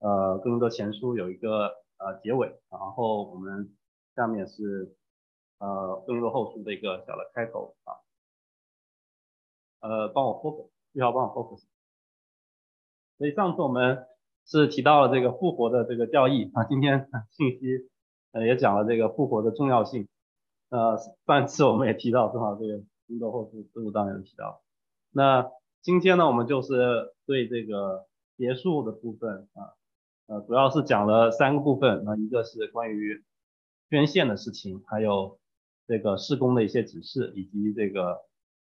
呃哥林多前书有一个呃结尾，然后我们下面是呃哥林多后书的一个小的开头啊，呃帮我 focus，最好帮我 focus。所以上次我们是提到了这个复活的这个教义啊，今天信息呃也讲了这个复活的重要性。呃，上次我们也提到，正好这个工作后书十五章也提到。那今天呢，我们就是对这个结束的部分啊，呃，主要是讲了三个部分，那一个是关于捐献的事情，还有这个施工的一些指示，以及这个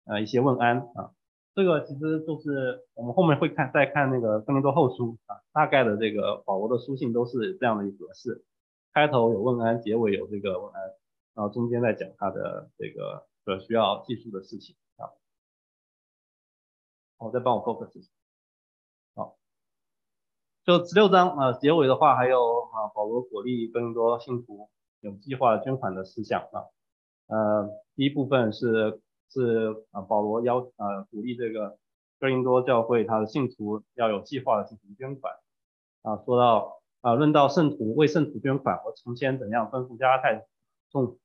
呃一些问安啊。这个其实就是我们后面会看再看那个哥林多后书啊，大概的这个保罗的书信都是这样的一个格式，开头有问安，结尾有这个问安。然后中间再讲他的这个呃需要记述的事情啊，好，再帮我 focus 一下，就十六章呃结尾的话还有啊保罗鼓励更多信徒有计划捐款的事项啊，呃第一部分是是啊保罗要呃鼓励这个哥林多教会他的信徒要有计划的进行捐款啊，说到啊论到圣徒为圣徒捐款，我从前怎样吩咐加拉太众。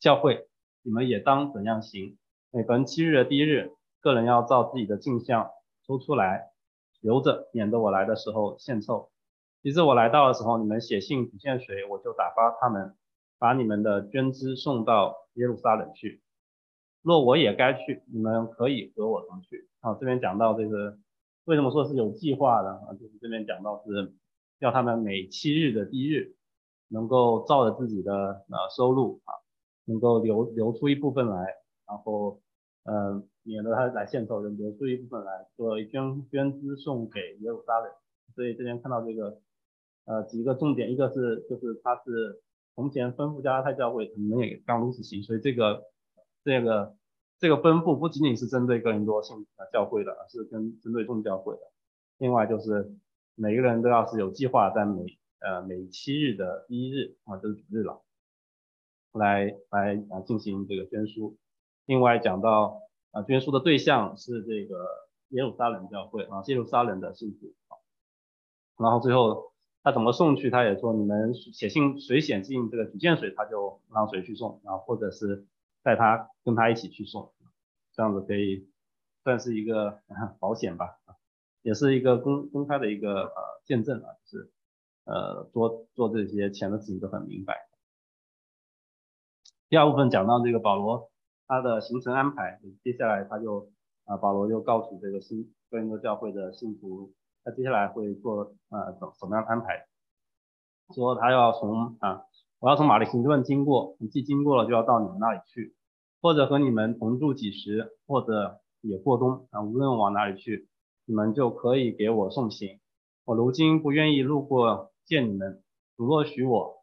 教会，你们也当怎样行？每逢七日的第一日，个人要照自己的镜像抽出来留着，免得我来的时候献臭。其实我来到的时候，你们写信不献水，我就打发他们把你们的捐资送到耶路撒冷去。若我也该去，你们可以和我同去。好，这边讲到这个为什么说是有计划的啊？就是这边讲到是要他们每七日的第一日，能够照着自己的呃收入啊。能够留留出一部分来，然后，嗯，免得他来献丑，就留出一部分来作为捐捐资送给耶路撒冷。所以这边看到这个，呃，几个重点，一个是就是他是从前吩咐加拉太教会，你们也刚如此行，所以这个这个这个吩咐不仅仅是针对哥林多信教会的，而是跟针对众教会的。另外就是每个人都要是有计划在每呃每七日的第一日啊，就是主日了。来来啊进行这个捐书，另外讲到啊捐书的对象是这个耶路撒冷教会啊耶路撒冷的信徒啊，然后最后他怎么送去，他也说你们写信谁写进这个举荐水，他就让谁去送，然后或者是带他跟他一起去送，这样子可以算是一个保险吧，也是一个公公开的一个呃见证啊，就是呃做做这些钱的事情都很明白。第二部分讲到这个保罗他的行程安排，接下来他就啊保罗就告诉这个新哥林多教会的信徒，他接下来会做啊怎怎么样安排，说他要从啊我要从马利行顿经过，既经过了就要到你们那里去，或者和你们同住几时，或者也过冬啊，无论往哪里去，你们就可以给我送行。我如今不愿意路过见你们，如若许我，